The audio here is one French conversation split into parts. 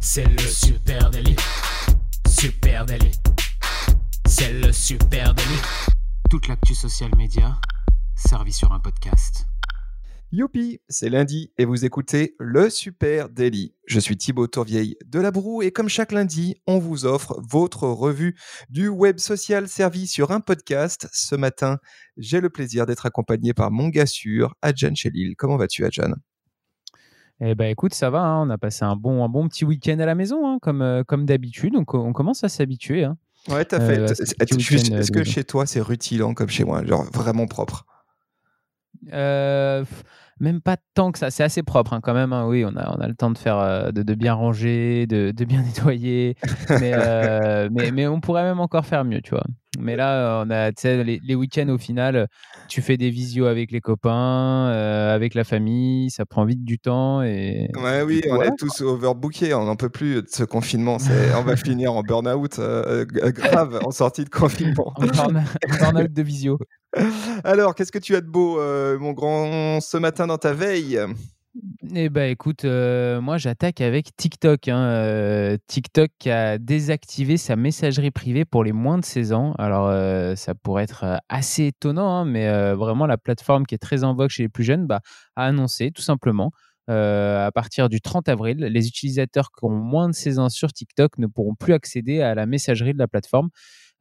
C'est le super délit. Super délit. C'est le super délit. Toute l'actu social média servie sur un podcast. Youpi, c'est lundi et vous écoutez le Super Daily. Je suis Thibaut Tourvieille de La Broue et comme chaque lundi, on vous offre votre revue du web social servi sur un podcast. Ce matin, j'ai le plaisir d'être accompagné par mon gars sûr, Adjan Chelil. Comment vas-tu, Adjan? Eh ben écoute, ça va, hein, on a passé un bon, un bon petit week-end à la maison, hein, comme, euh, comme d'habitude, donc on commence à s'habituer. Hein. Ouais, t'as fait. Est-ce que chez toi c'est rutilant comme chez moi, genre vraiment propre? Euh, même pas tant que ça. C'est assez propre hein, quand même. Hein. Oui, on a, on a le temps de faire, euh, de, de, bien ranger, de, de bien nettoyer. mais, euh, mais, mais, on pourrait même encore faire mieux, tu vois. Mais là, on a, les, les week-ends au final, tu fais des visios avec les copains, euh, avec la famille, ça prend vite du temps. Et, ouais, oui, on est tous overbookés, on n'en peut plus de ce confinement. on va finir en burn-out grave en sortie de confinement. en burn-out de visio. Alors, qu'est-ce que tu as de beau, euh, mon grand, ce matin dans ta veille? Eh ben écoute, euh, moi j'attaque avec TikTok. Hein, euh, TikTok a désactivé sa messagerie privée pour les moins de 16 ans. Alors ça pourrait être assez étonnant, hein, mais vraiment la plateforme qui est très en vogue chez les plus jeunes bah, a annoncé tout simplement à partir du 30 avril, les utilisateurs qui ont moins de 16 ans sur TikTok ne pourront plus accéder à la messagerie de la plateforme.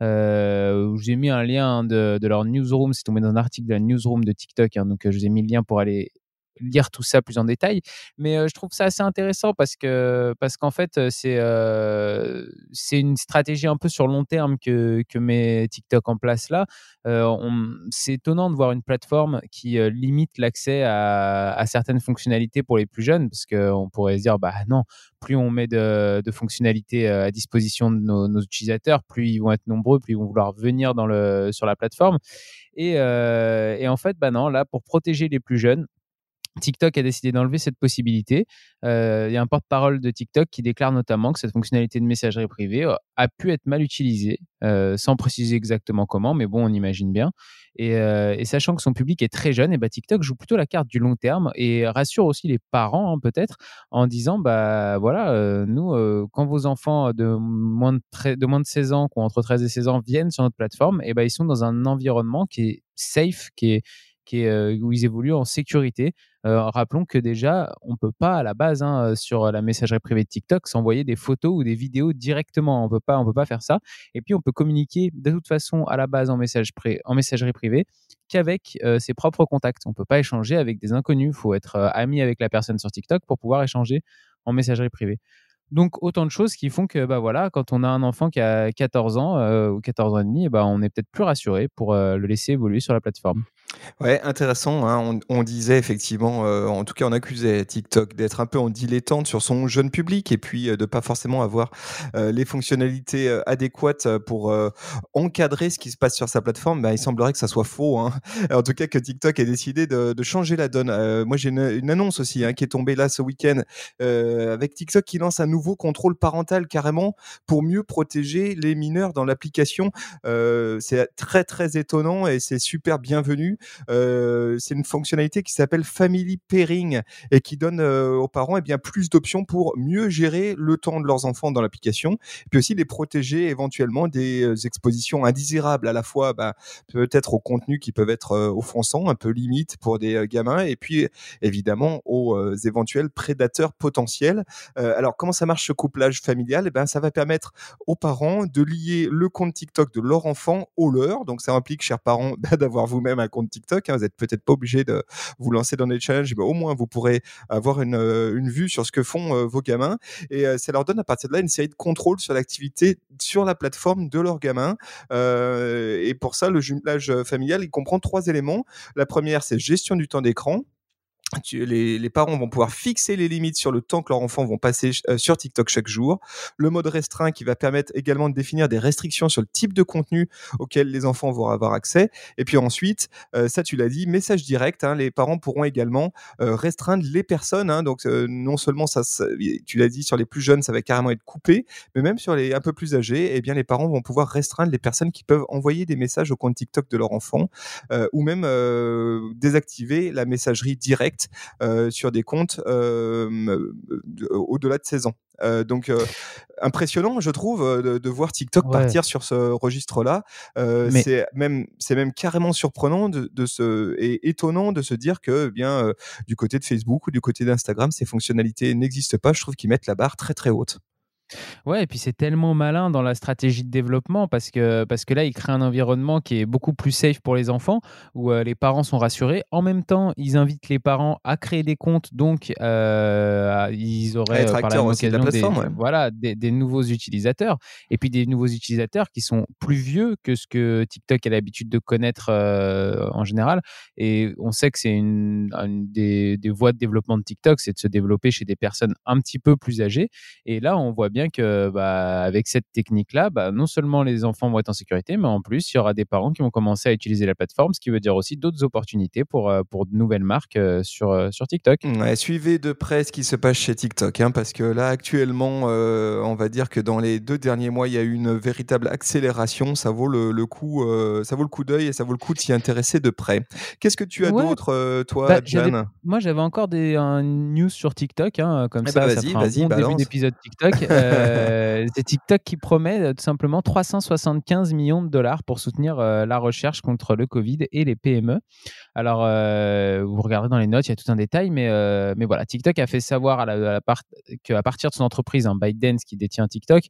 Euh, j'ai mis un lien de, leur newsroom, c'est tombé dans un article de la newsroom de TikTok, hein, donc euh, je vous ai mis le lien pour aller lire tout ça plus en détail. Mais je trouve ça assez intéressant parce que parce qu'en fait c'est c'est une stratégie un peu sur long terme que que met TikTok en place là. c'est étonnant de voir une plateforme qui limite l'accès à, certaines fonctionnalités pour les plus jeunes parce qu'on pourrait se dire bah non plus on met de, fonctionnalités à disposition de nos, utilisateurs, plus ils vont être nombreux, plus ils vont vouloir venir dans le, sur la plateforme. Et, et en fait, bah non, là, pour protéger les plus jeunes, TikTok a décidé d'enlever cette possibilité. Euh, il y a un porte-parole de TikTok qui déclare notamment que cette fonctionnalité de messagerie privée euh, a pu être mal utilisée, euh, sans préciser exactement comment, mais bon, on imagine bien. Et, sachant que son public est très jeune, et bah, TikTok joue plutôt la carte du long terme et rassure aussi les parents, hein, peut-être, en disant bah voilà, nous, quand vos enfants de moins de, de moins de 16 ans, ont entre 13 et 16 ans, viennent sur notre plateforme, et bah, ils sont dans un environnement qui est safe, qui est où ils évoluent en sécurité. rappelons que déjà, on peut pas à la base hein, sur la messagerie privée de TikTok s'envoyer des photos ou des vidéos directement. On peut pas, on peut pas faire ça. Et puis on peut communiquer de toute façon à la base en, message en messagerie privée qu'avec ses propres contacts. On peut pas échanger avec des inconnus. Il faut être ami avec la personne sur TikTok pour pouvoir échanger en messagerie privée. Donc autant de choses qui font que bah voilà, quand on a un enfant qui a 14 ans ou 14 ans et demi, bah, on est peut-être plus rassuré pour le laisser évoluer sur la plateforme. Ouais, intéressant. Hein. On, disait effectivement, euh, en tout cas, on accusait TikTok d'être un peu en dilettante sur son jeune public et puis de pas forcément avoir les fonctionnalités adéquates pour encadrer ce qui se passe sur sa plateforme. Bah, il semblerait que ça soit faux. Hein. En tout cas, que TikTok ait décidé de, changer la donne. moi, j'ai une, annonce aussi hein, qui est tombée là ce week-end avec TikTok qui lance un nouveau contrôle parental carrément pour mieux protéger les mineurs dans l'application. Euh, c'est très très étonnant et c'est super bienvenu. Euh, c'est une fonctionnalité qui s'appelle Family Pairing et qui donne euh, aux parents eh bien, plus d'options pour mieux gérer le temps de leurs enfants dans l'application, puis aussi les protéger éventuellement des expositions indésirables à la fois bah, peut-être aux contenus qui peuvent être offensants, un peu limite pour des gamins, et puis évidemment aux éventuels prédateurs potentiels. alors comment ça marche ce couplage familial, eh ben, ça va permettre aux parents de lier le compte TikTok de leur enfant au leur. Donc, ça implique, chers parents, d'avoir vous-même un compte TikTok. Hein. Vous n'êtes peut-être pas obligé de vous lancer dans des challenges, mais au moins, vous pourrez avoir une, euh, une vue sur ce que font euh, vos gamins. Et euh, ça leur donne à partir de là une série de contrôles sur l'activité sur la plateforme de leurs gamins. et pour ça, le jumelage familial, il comprend trois éléments. La première, c'est gestion du temps d'écran les, parents vont pouvoir fixer les limites sur le temps que leurs enfants vont passer euh, sur TikTok chaque jour. Le mode restreint qui va permettre également de définir des restrictions sur le type de contenu auquel les enfants vont avoir accès. Et puis ensuite, euh, ça tu l'as dit, message direct. Hein, les parents pourront également euh, restreindre les personnes. Hein, donc non seulement ça, tu l'as dit, sur les plus jeunes, ça va carrément être coupé, mais même sur les un peu plus âgés, eh bien les parents vont pouvoir restreindre les personnes qui peuvent envoyer des messages au compte TikTok de leur enfant ou même désactiver la messagerie directe gratuite sur des comptes au-delà de 16 ans. donc impressionnant, je trouve, de, voir TikTok partir sur ce registre-là. C'est même, c'est même carrément surprenant de, de et étonnant de se dire que, eh bien, du côté de Facebook ou du côté d'Instagram, ces fonctionnalités n'existent pas. Je trouve qu'ils mettent la barre très très haute. Ouais, et puis c'est tellement malin dans la stratégie de développement parce que, parce que là, ils créent un environnement qui est beaucoup plus safe pour les enfants, où euh, les parents sont rassurés. En même temps, ils invitent les parents à créer des comptes, donc euh, ils auraient par la des, voilà, des, nouveaux utilisateurs, et puis des nouveaux utilisateurs qui sont plus vieux que ce que TikTok a l'habitude de connaître euh, en général. Et on sait que c'est une, des, des voies de développement de TikTok, c'est de se développer chez des personnes un petit peu plus âgées. Et là, on voit bien que bah, avec cette technique-là, bah, non seulement les enfants vont être en sécurité, mais en plus, il y aura des parents qui vont commencer à utiliser la plateforme, ce qui veut dire aussi d'autres opportunités pour, euh, pour de nouvelles marques euh, sur, euh, sur TikTok. suivez de près ce qui se passe chez TikTok, hein, parce que là, actuellement, on va dire que dans les deux derniers mois, il y a eu une véritable accélération. Ça vaut le, coup, ça vaut le coup d'œil et ça vaut le coup de s'y intéresser de près. Qu'est-ce que tu as d'autre, toi, bah, Moi, j'avais encore des news sur TikTok, hein, comme eh ça, bah, ça fera un bon début d'épisode TikTok. Euh, c'est TikTok qui promet euh, tout simplement 375 millions de dollars pour soutenir euh, la recherche contre le Covid et les PME. Alors, vous regardez dans les notes, il y a tout un détail, mais, voilà, TikTok a fait savoir qu'à partir de son entreprise, hein, ByteDance qui détient TikTok,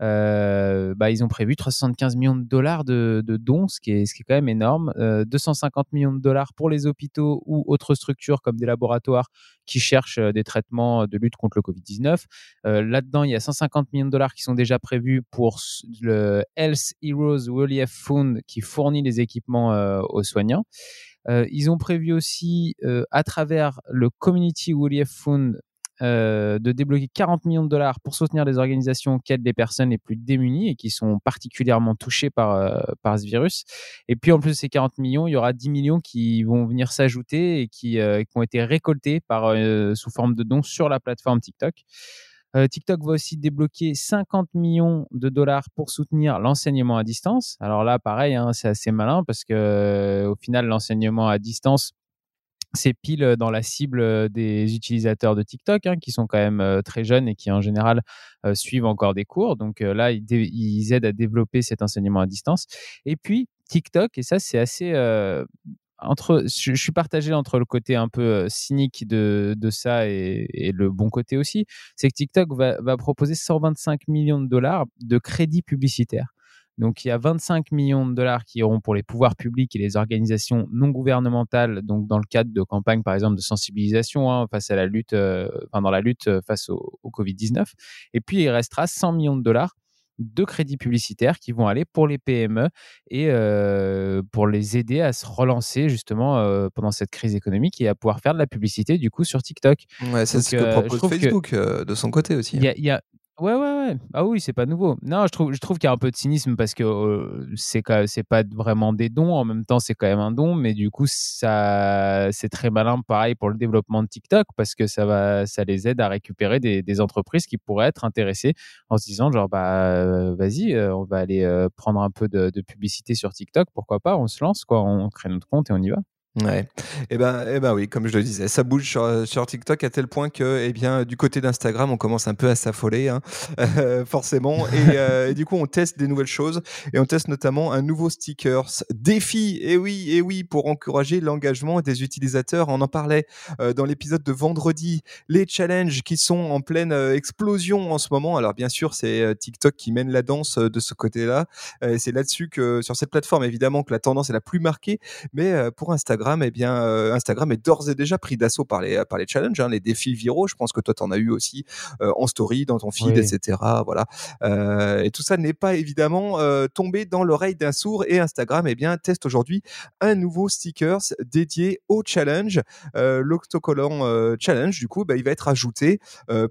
bah, ils ont prévu 375 millions de dollars de, dons, ce qui, est, ce qui est quand même énorme. 250 millions de dollars pour les hôpitaux ou autres structures comme des laboratoires qui cherchent des traitements de lutte contre le Covid-19. Là-dedans, il y a 150 millions de dollars qui sont déjà prévus pour le Health Heroes Relief Fund qui fournit les équipements aux soignants. ils ont prévu aussi, à travers le Community Relief Fund, euh, de débloquer 40 millions de dollars pour soutenir les organisations qui aident les personnes les plus démunies et qui sont particulièrement touchées par, euh, ce virus. Et puis en plus de ces 40 millions, il y aura 10 millions qui vont venir s'ajouter et qui, euh, ont été récoltés par, sous forme de dons sur la plateforme TikTok. TikTok va aussi débloquer 50 millions de dollars pour soutenir l'enseignement à distance. Alors là, pareil, hein, c'est assez malin parce que au final, l'enseignement à distance, c'est pile dans la cible des utilisateurs de TikTok, hein, qui sont quand même très jeunes et qui en général suivent encore des cours. Donc là, ils, aident à développer cet enseignement à distance. Et puis TikTok, et ça c'est assez... entre, je, suis partagé entre le côté un peu cynique de, ça et, le bon côté aussi, c'est que TikTok va, va proposer 125 millions de dollars de crédits publicitaires. Donc il y a 25 millions de dollars qui iront pour les pouvoirs publics et les organisations non gouvernementales, donc dans le cadre de campagnes par exemple de sensibilisation hein, face à la lutte, euh, enfin dans la lutte euh, face au, Covid-19. Et puis il restera 100 millions de dollars de crédits publicitaires qui vont aller pour les PME et euh, pour les aider à se relancer justement pendant cette crise économique et à pouvoir faire de la publicité du coup sur TikTok. Ouais, c'est ce que propose Facebook de son côté aussi. Il y, a, Ouais, ouais, ouais. Ah oui, c'est pas nouveau. Non, je trouve, je trouve qu'il y a un peu de cynisme parce que euh, c'est pas vraiment des dons. En même temps, c'est quand même un don, mais du coup, c'est très malin, pareil pour le développement de TikTok parce que ça va, ça les aide à récupérer des, entreprises qui pourraient être intéressées en se disant genre bah euh, vas-y, euh, on va aller prendre un peu de, publicité sur TikTok, pourquoi pas, on se lance quoi, on crée notre compte et on y va. Ouais, eh ben, eh ben oui, comme je le disais, ça bouge sur, TikTok à tel point que, eh bien, du côté d'Instagram, on commence un peu à s'affoler, hein, euh, forcément. Euh, et, du coup, on teste des nouvelles choses et on teste notamment un nouveau stickers défi. Et oui, et oui, pour encourager l'engagement des utilisateurs. On en parlait euh, dans l'épisode de vendredi. Les challenges qui sont en pleine explosion en ce moment. Alors, bien sûr, c'est TikTok qui mène la danse de ce côté-là. c'est là-dessus que, sur cette plateforme, évidemment, que la tendance est la plus marquée. Mais pour Instagram Instagram, eh bien, euh, Instagram est d'ores et déjà pris d'assaut par les, par les challenges, hein, les défis viraux. Je pense que toi, tu en as eu aussi euh, en story, dans ton feed, etc. Voilà. Euh, et tout ça n'est pas évidemment tombé dans l'oreille d'un sourd. Et Instagram, eh bien, teste aujourd'hui un nouveau stickers dédié au challenge. L'autocollant challenge, du coup, bah, il va être ajouté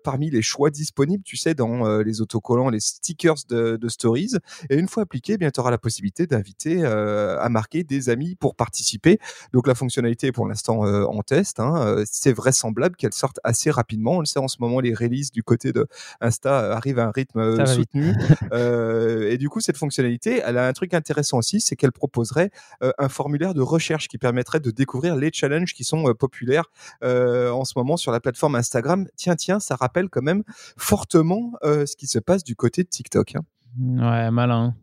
parmi les choix disponibles, tu sais, dans les autocollants, les stickers de, de stories. Et une fois appliqué, eh bien, tu auras la possibilité d'inviter à marquer des amis pour participer. Donc Donc la fonctionnalité est pour l'instant en test. Hein. C'est vraisemblable qu'elle sorte assez rapidement. On le sait en ce moment, les releases du côté de Insta arrivent à un rythme soutenu. et du coup, cette fonctionnalité, elle a un truc intéressant aussi, c'est qu'elle proposerait un formulaire de recherche qui permettrait de découvrir les challenges qui sont populaires en ce moment sur la plateforme Instagram. Tiens, tiens, ça rappelle quand même fortement ce qui se passe du côté de TikTok. Hein. Ouais, malin.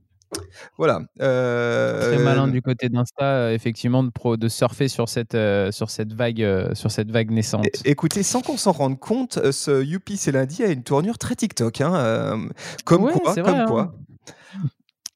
Voilà. Très malin du côté d'Insta, effectivement, de, de surfer sur cette, sur cette vague, sur cette vague naissante. écoutez, sans qu'on s'en rende compte, ce Youpi c'est lundi a une tournure très TikTok, hein, comme quoi, comme quoi.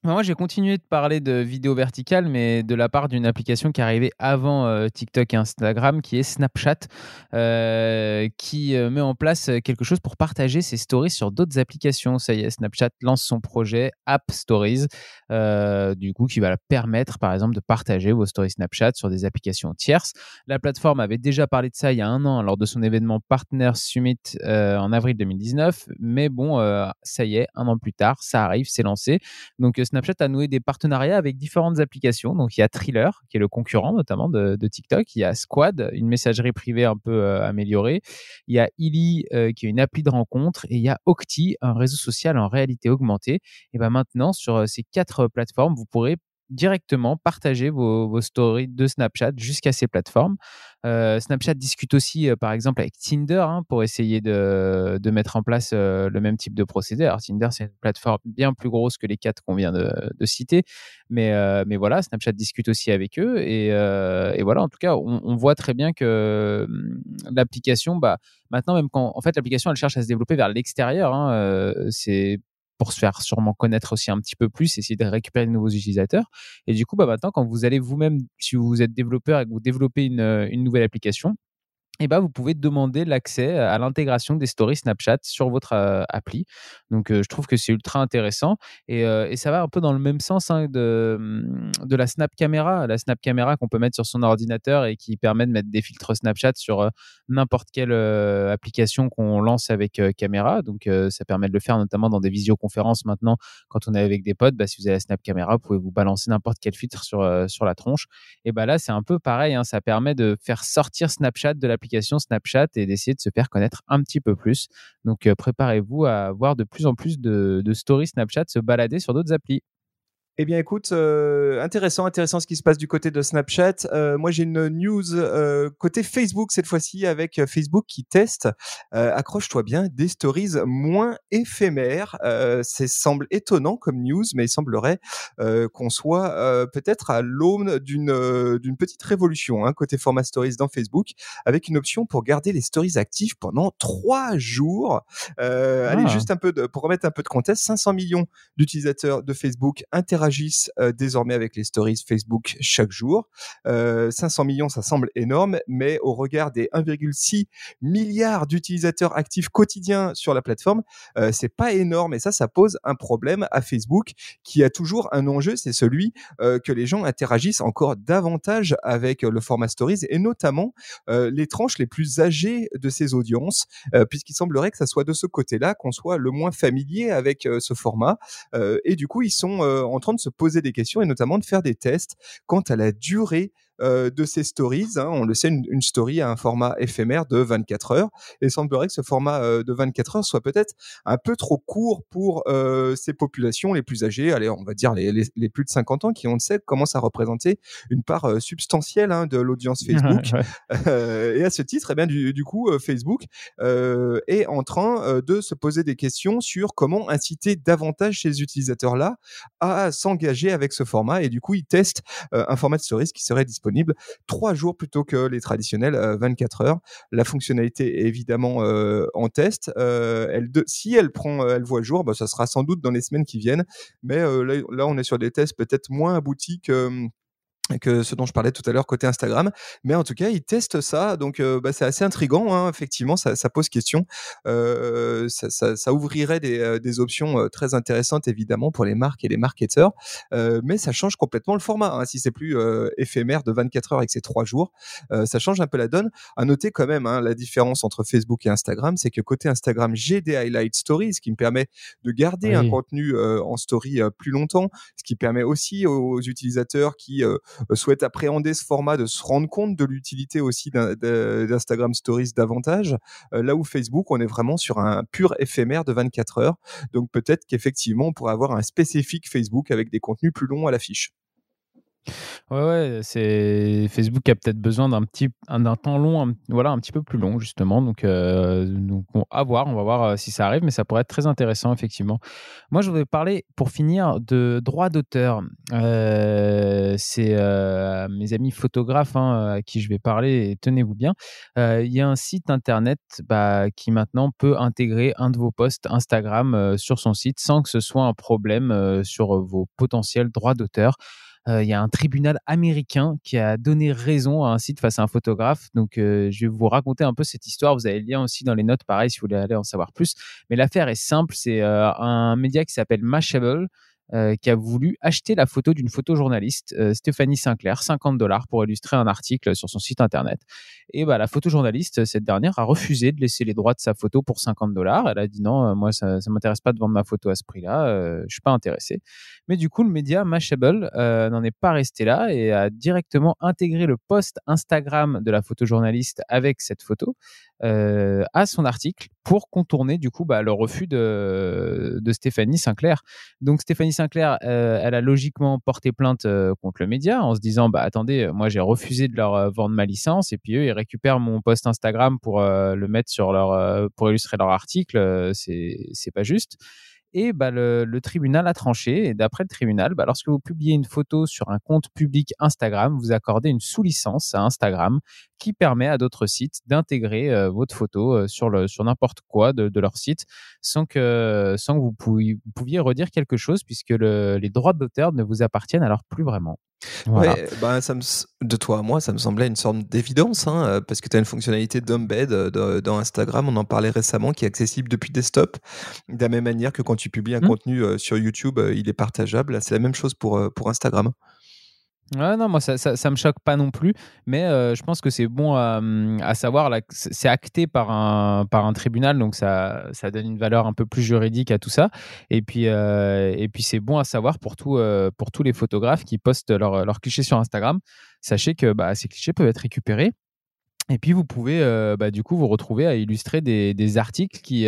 Moi, j'ai continué de parler de vidéo verticale, mais de la part d'une application qui arrivait avant euh, TikTok et Instagram, qui est Snapchat, euh, qui euh, met en place quelque chose pour partager ses stories sur d'autres applications. Ça y est, Snapchat lance son projet App Stories, du coup, qui va permettre, par exemple, de partager vos stories Snapchat sur des applications tierces. La plateforme avait déjà parlé de ça il y a un an lors de son événement Partner Summit en avril 2019, mais bon, ça y est, un an plus tard, ça arrive, c'est lancé. Donc, Snapchat a noué des partenariats avec différentes applications. Donc, il y a Thriller, qui est le concurrent notamment de, TikTok. Il y a Squad, une messagerie privée un peu euh, améliorée. Il y a Illy, euh, qui est une appli de rencontre. Et il y a Octi, un réseau social en réalité augmentée. Et ben maintenant, sur euh, ces quatre plateformes, vous pourrez directement partager vos, stories de Snapchat jusqu'à ces plateformes. Euh, Snapchat discute aussi, euh, par exemple, avec Tinder hein, pour essayer de, mettre en place euh, le même type de procédé. Alors, Tinder, c'est une plateforme bien plus grosse que les quatre qu'on vient de, citer. Mais, mais voilà, Snapchat discute aussi avec eux. Et, voilà, en tout cas, on, voit très bien que hum, l'application, bah, maintenant, même quand en fait, l'application, elle cherche à se développer vers l'extérieur. Hein, c'est pour se faire sûrement connaître aussi un petit peu plus, essayer de récupérer de nouveaux utilisateurs. Et du coup, bah maintenant, quand vous allez vous-même, si vous êtes développeur et que vous développez une, une nouvelle application, et bah, vous pouvez demander l'accès à l'intégration des stories Snapchat sur votre appli. Donc, je trouve que c'est ultra intéressant. Et, et, ça va un peu dans le même sens hein, de, de la Snap Camera. La Snap Camera qu'on peut mettre sur son ordinateur et qui permet de mettre des filtres Snapchat sur n'importe quelle application qu'on lance avec caméra. Donc, ça permet de le faire notamment dans des visioconférences maintenant. Quand on est avec des potes, bah, si vous avez la Snap Camera, vous pouvez vous balancer n'importe quel filtre sur, sur la tronche. Et bah, là, c'est un peu pareil. Hein, ça permet de faire sortir Snapchat de l'application Snapchat et d'essayer de se faire connaître un petit peu plus. Donc euh, préparez-vous à voir de plus en plus de, de stories Snapchat se balader sur d'autres applis. Eh bien, écoute, euh, intéressant, intéressant ce qui se passe du côté de Snapchat. Euh, moi, j'ai une news euh, côté Facebook cette fois-ci avec Facebook qui teste, accroche-toi bien, des stories moins éphémères. ça semble étonnant comme news, mais il semblerait qu'on soit peut-être à l'aune d'une d'une petite révolution hein, côté format stories dans Facebook, avec une option pour garder les stories actives pendant trois jours. Allez, ah. juste un peu de, pour remettre un peu de contexte, 500 millions d'utilisateurs de Facebook interagissent agissent euh, désormais avec les stories Facebook chaque jour. 500 euh, millions, ça semble énorme, mais au regard des 1,6 milliard d'utilisateurs actifs quotidiens sur la plateforme, euh, c'est pas énorme et ça, ça pose un problème à Facebook qui a toujours un enjeu, c'est celui que les gens interagissent encore davantage avec le format stories et notamment les tranches les plus âgées de ces audiences, puisqu'il semblerait que ça soit de ce côté-là qu'on soit le moins familier avec ce format et du coup ils sont en train de se poser des questions et notamment de faire des tests quant à la durée euh, de ces stories. Hein. On le sait, une, story a un format éphémère de 24 heures. Et il semblerait que ce format euh, de 24 heures soit peut-être un peu trop court pour euh, ces populations les plus âgées. Allez, on va dire les, plus de 50 ans qui, on le sait, commencent à représenter une part substantielle hein, de l'audience Facebook. et à ce titre, eh bien, du, du coup, Facebook est en train de se poser des questions sur comment inciter davantage ces utilisateurs-là à s'engager avec ce format. Et du coup, ils testent un format de stories qui serait disponible disponible trois jours plutôt que les traditionnels 24 euh, heures. La fonctionnalité est évidemment euh, en test. Euh, elle si elle prend, elle voit jour, bah, ça sera sans doute dans les semaines qui viennent. Mais là, là, on est sur des tests peut-être moins aboutis que hum, que ce dont je parlais tout à l'heure côté Instagram. Mais en tout cas, ils testent ça, donc euh, bah, c'est assez intrigant. Hein, effectivement, ça, ça, pose question. Euh, ça, ça, ça, ouvrirait des, euh, des options euh, très intéressantes évidemment pour les marques et les marketeurs, euh, mais ça change complètement le format. Hein, si c'est plus éphémère de 24 heures et que c'est 3 jours, ça change un peu la donne. À noter quand même hein, la différence entre Facebook et Instagram, c'est que côté Instagram, j'ai des highlight stories, ce qui me permet de garder un contenu en story plus longtemps, ce qui permet aussi aux utilisateurs qui souhaitent appréhender ce format, de se rendre compte de l'utilité aussi d'Instagram Stories davantage. là où Facebook, on est vraiment sur un pur éphémère de 24 heures. Donc peut-être qu'effectivement, on pourrait avoir un spécifique Facebook avec des contenus plus longs à l'affiche. Ouais, c'est Facebook a peut-être besoin d'un petit d'un temps long, un, voilà, un petit peu plus long justement. Donc, euh, à voir, on va voir euh, si ça arrive, mais ça pourrait être très intéressant effectivement. Moi, je voudrais parler pour finir de droits d'auteur. Euh, c'est mes amis photographes hein, à qui je vais parler. Tenez-vous bien, il y a un site internet bah, qui maintenant peut intégrer un de vos posts Instagram sur son site sans que ce soit un problème sur vos potentiels droits d'auteur. Euh, il y a un tribunal américain qui a donné raison à un site face à un photographe. Donc, euh, je vais vous raconter un peu cette histoire. Vous avez le lien aussi dans les notes, pareil, si vous voulez aller en savoir plus. Mais l'affaire est simple. C'est euh, un média qui s'appelle Mashable euh, qui a voulu acheter la photo d'une photojournaliste, euh, Stéphanie Sinclair, 50 dollars pour illustrer un article sur son site internet. Et bah, la photojournaliste, cette dernière, a refusé de laisser les droits de sa photo pour 50 dollars. Elle a dit non, euh, moi, ça ne m'intéresse pas de vendre ma photo à ce prix-là, euh, je suis pas intéressé. Mais du coup, le média Mashable n'en est pas resté là et a directement intégré le post Instagram de la photojournaliste avec cette photo euh, à son article pour contourner du coup bah, le refus de, de, Stéphanie Sinclair. Donc Stéphanie Sinclair, euh, elle a logiquement porté plainte euh, contre le média en se disant bah attendez, moi j'ai refusé de leur vendre ma licence et puis eux ils récupèrent mon post Instagram pour le mettre sur leur pour illustrer leur article, c'est c'est pas juste. Et bah, le, tribunal a tranché. Et d'après le tribunal, bah, lorsque vous publiez une photo sur un compte public Instagram, vous accordez une sous-licence à Instagram qui permet à d'autres sites d'intégrer euh, votre photo euh, sur, n'importe quoi de, leur site sans que, sans que vous, pouviez, pouviez redire quelque chose puisque les droits d'auteur ne vous appartiennent alors plus vraiment. Ouais, bah, ça me, de toi à moi, ça me semblait une sorte d'évidence, hein, euh, parce que tu as une fonctionnalité d'embed dans Instagram, on en parlait récemment, qui est accessible depuis desktop, de la même manière que quand tu publies un mmh. contenu sur YouTube, il est partageable. C'est la même chose pour, pour Instagram. Ouais, non, moi, ça, ça, me choque pas non plus, mais euh, je pense que c'est bon à, à savoir. C'est acté par un, par un tribunal, donc ça, ça donne une valeur un peu plus juridique à tout ça. Et puis, euh, puis c'est bon à savoir pour, tout, euh, pour tous les photographes qui postent leurs leur clichés sur Instagram. Sachez que bah, ces clichés peuvent être récupérés. Et puis, vous pouvez bah, du coup vous retrouver à illustrer des, des articles qui,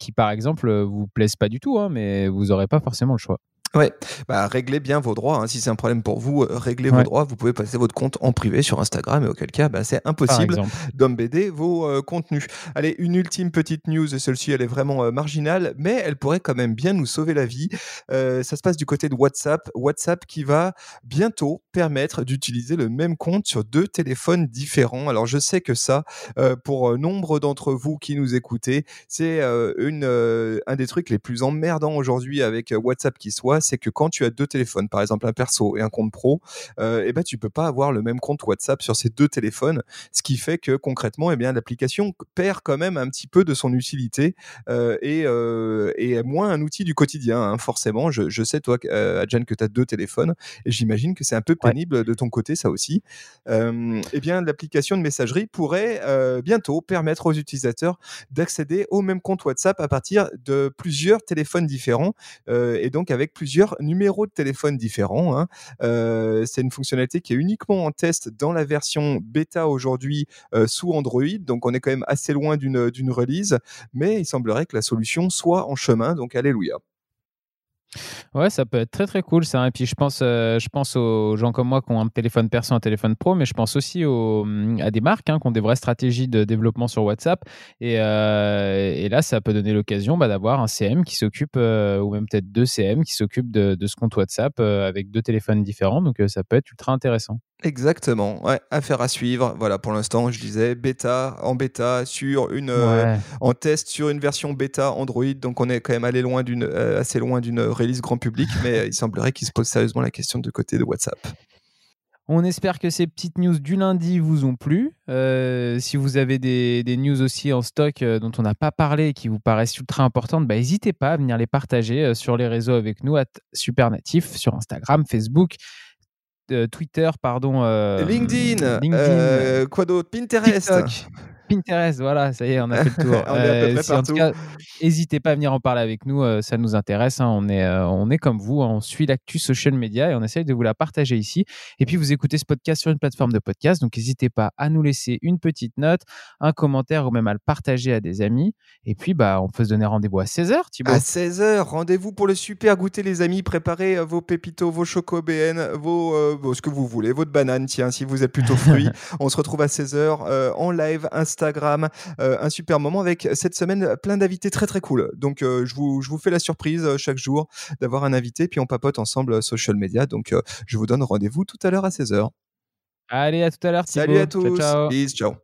qui, par exemple, vous plaisent pas du tout, hein, mais vous n'aurez pas forcément le choix. Ouais, bah réglez bien vos droits. Hein. Si c'est un problème pour vous, euh, réglez vos droits. Vous pouvez passer votre compte en privé sur Instagram et auquel cas, bah, c'est impossible d'embêter vos euh, contenus. Allez, une ultime petite news. Celle-ci, elle est vraiment euh, marginale, mais elle pourrait quand même bien nous sauver la vie. ça se passe du côté de WhatsApp. WhatsApp qui va bientôt permettre d'utiliser le même compte sur deux téléphones différents. Alors je sais que ça, pour nombre d'entre vous qui nous écoutez, c'est une un des trucs les plus emmerdants aujourd'hui avec WhatsApp qui soit c'est que quand tu as deux téléphones, par exemple un perso et un compte pro, euh, eh ben tu peux pas avoir le même compte WhatsApp sur ces deux téléphones, ce qui fait que concrètement, eh bien l'application perd quand même un petit peu de son utilité euh, et, euh, est moins un outil du quotidien. Hein, forcément, je, sais toi, euh, Adjan, que tu as deux téléphones et j'imagine que c'est un peu pénible de ton côté, ça aussi. eh bien, l'application de messagerie pourrait bientôt permettre aux utilisateurs d'accéder au même compte WhatsApp à partir de plusieurs téléphones différents et donc avec plusieurs numéros de téléphone différents. Hein. Euh, c'est une fonctionnalité qui est uniquement en test dans la version bêta aujourd'hui euh, sous Android, donc on est quand même assez loin d'une release, mais il semblerait que la solution soit en chemin, donc alléluia. Ouais, ça peut être très très cool ça. Et puis je pense, euh, je pense aux gens comme moi qui ont un téléphone perso, un téléphone pro, mais je pense aussi aux, à des marques hein, qui ont des vraies stratégies de développement sur WhatsApp. Et, euh, là, ça peut donner l'occasion bah, d'avoir un CM qui s'occupe, euh, ou même peut-être deux CM qui s'occupent de, de, ce compte WhatsApp avec deux téléphones différents. Donc ça peut être ultra intéressant. Exactement, ouais, affaire à suivre. Voilà, pour l'instant, je disais bêta en bêta sur une en test sur une version bêta Android. Donc on est quand même allé loin d'une assez loin d'une release grand public, mais il semblerait qu'il se pose sérieusement la question de côté de WhatsApp. On espère que ces petites news du lundi vous ont plu. Euh, si vous avez des, news aussi en stock euh, dont on n'a pas parlé et qui vous paraissent ultra importantes, bah, n'hésitez pas à venir les partager euh, sur les réseaux avec nous, à Supernatif, sur Instagram, Facebook, Twitter, pardon. LinkedIn, LinkedIn quoi d'autre? Pinterest. Pinterest, voilà, ça y est, on a fait le tour. on est à peu près en tout cas, n'hésitez pas à venir en parler avec nous, ça nous intéresse. Hein. on, est, on est comme vous, hein. on suit l'actu social media et on essaye de vous la partager ici. Et puis, vous écoutez ce podcast sur une plateforme de podcast, donc n'hésitez pas à nous laisser une petite note, un commentaire ou même à le partager à des amis. Et puis, bah, on peut se donner rendez-vous à 16h, Thibaut. À 16h, rendez-vous pour le super goûter, les amis. Préparez vos pépitos, vos chocos BN, vos, ce que vous voulez, votre banane, tiens, si vous êtes plutôt fruits. on se retrouve à 16h en live, Instagram. Un super moment avec cette semaine plein d'invités très très cool. Donc, je, vous, je vous fais la surprise chaque jour d'avoir un invité, puis on papote ensemble social media. Donc, je vous donne rendez-vous tout à l'heure à 16h. Allez, à tout à l'heure. Salut à tous. ciao. Peace, ciao.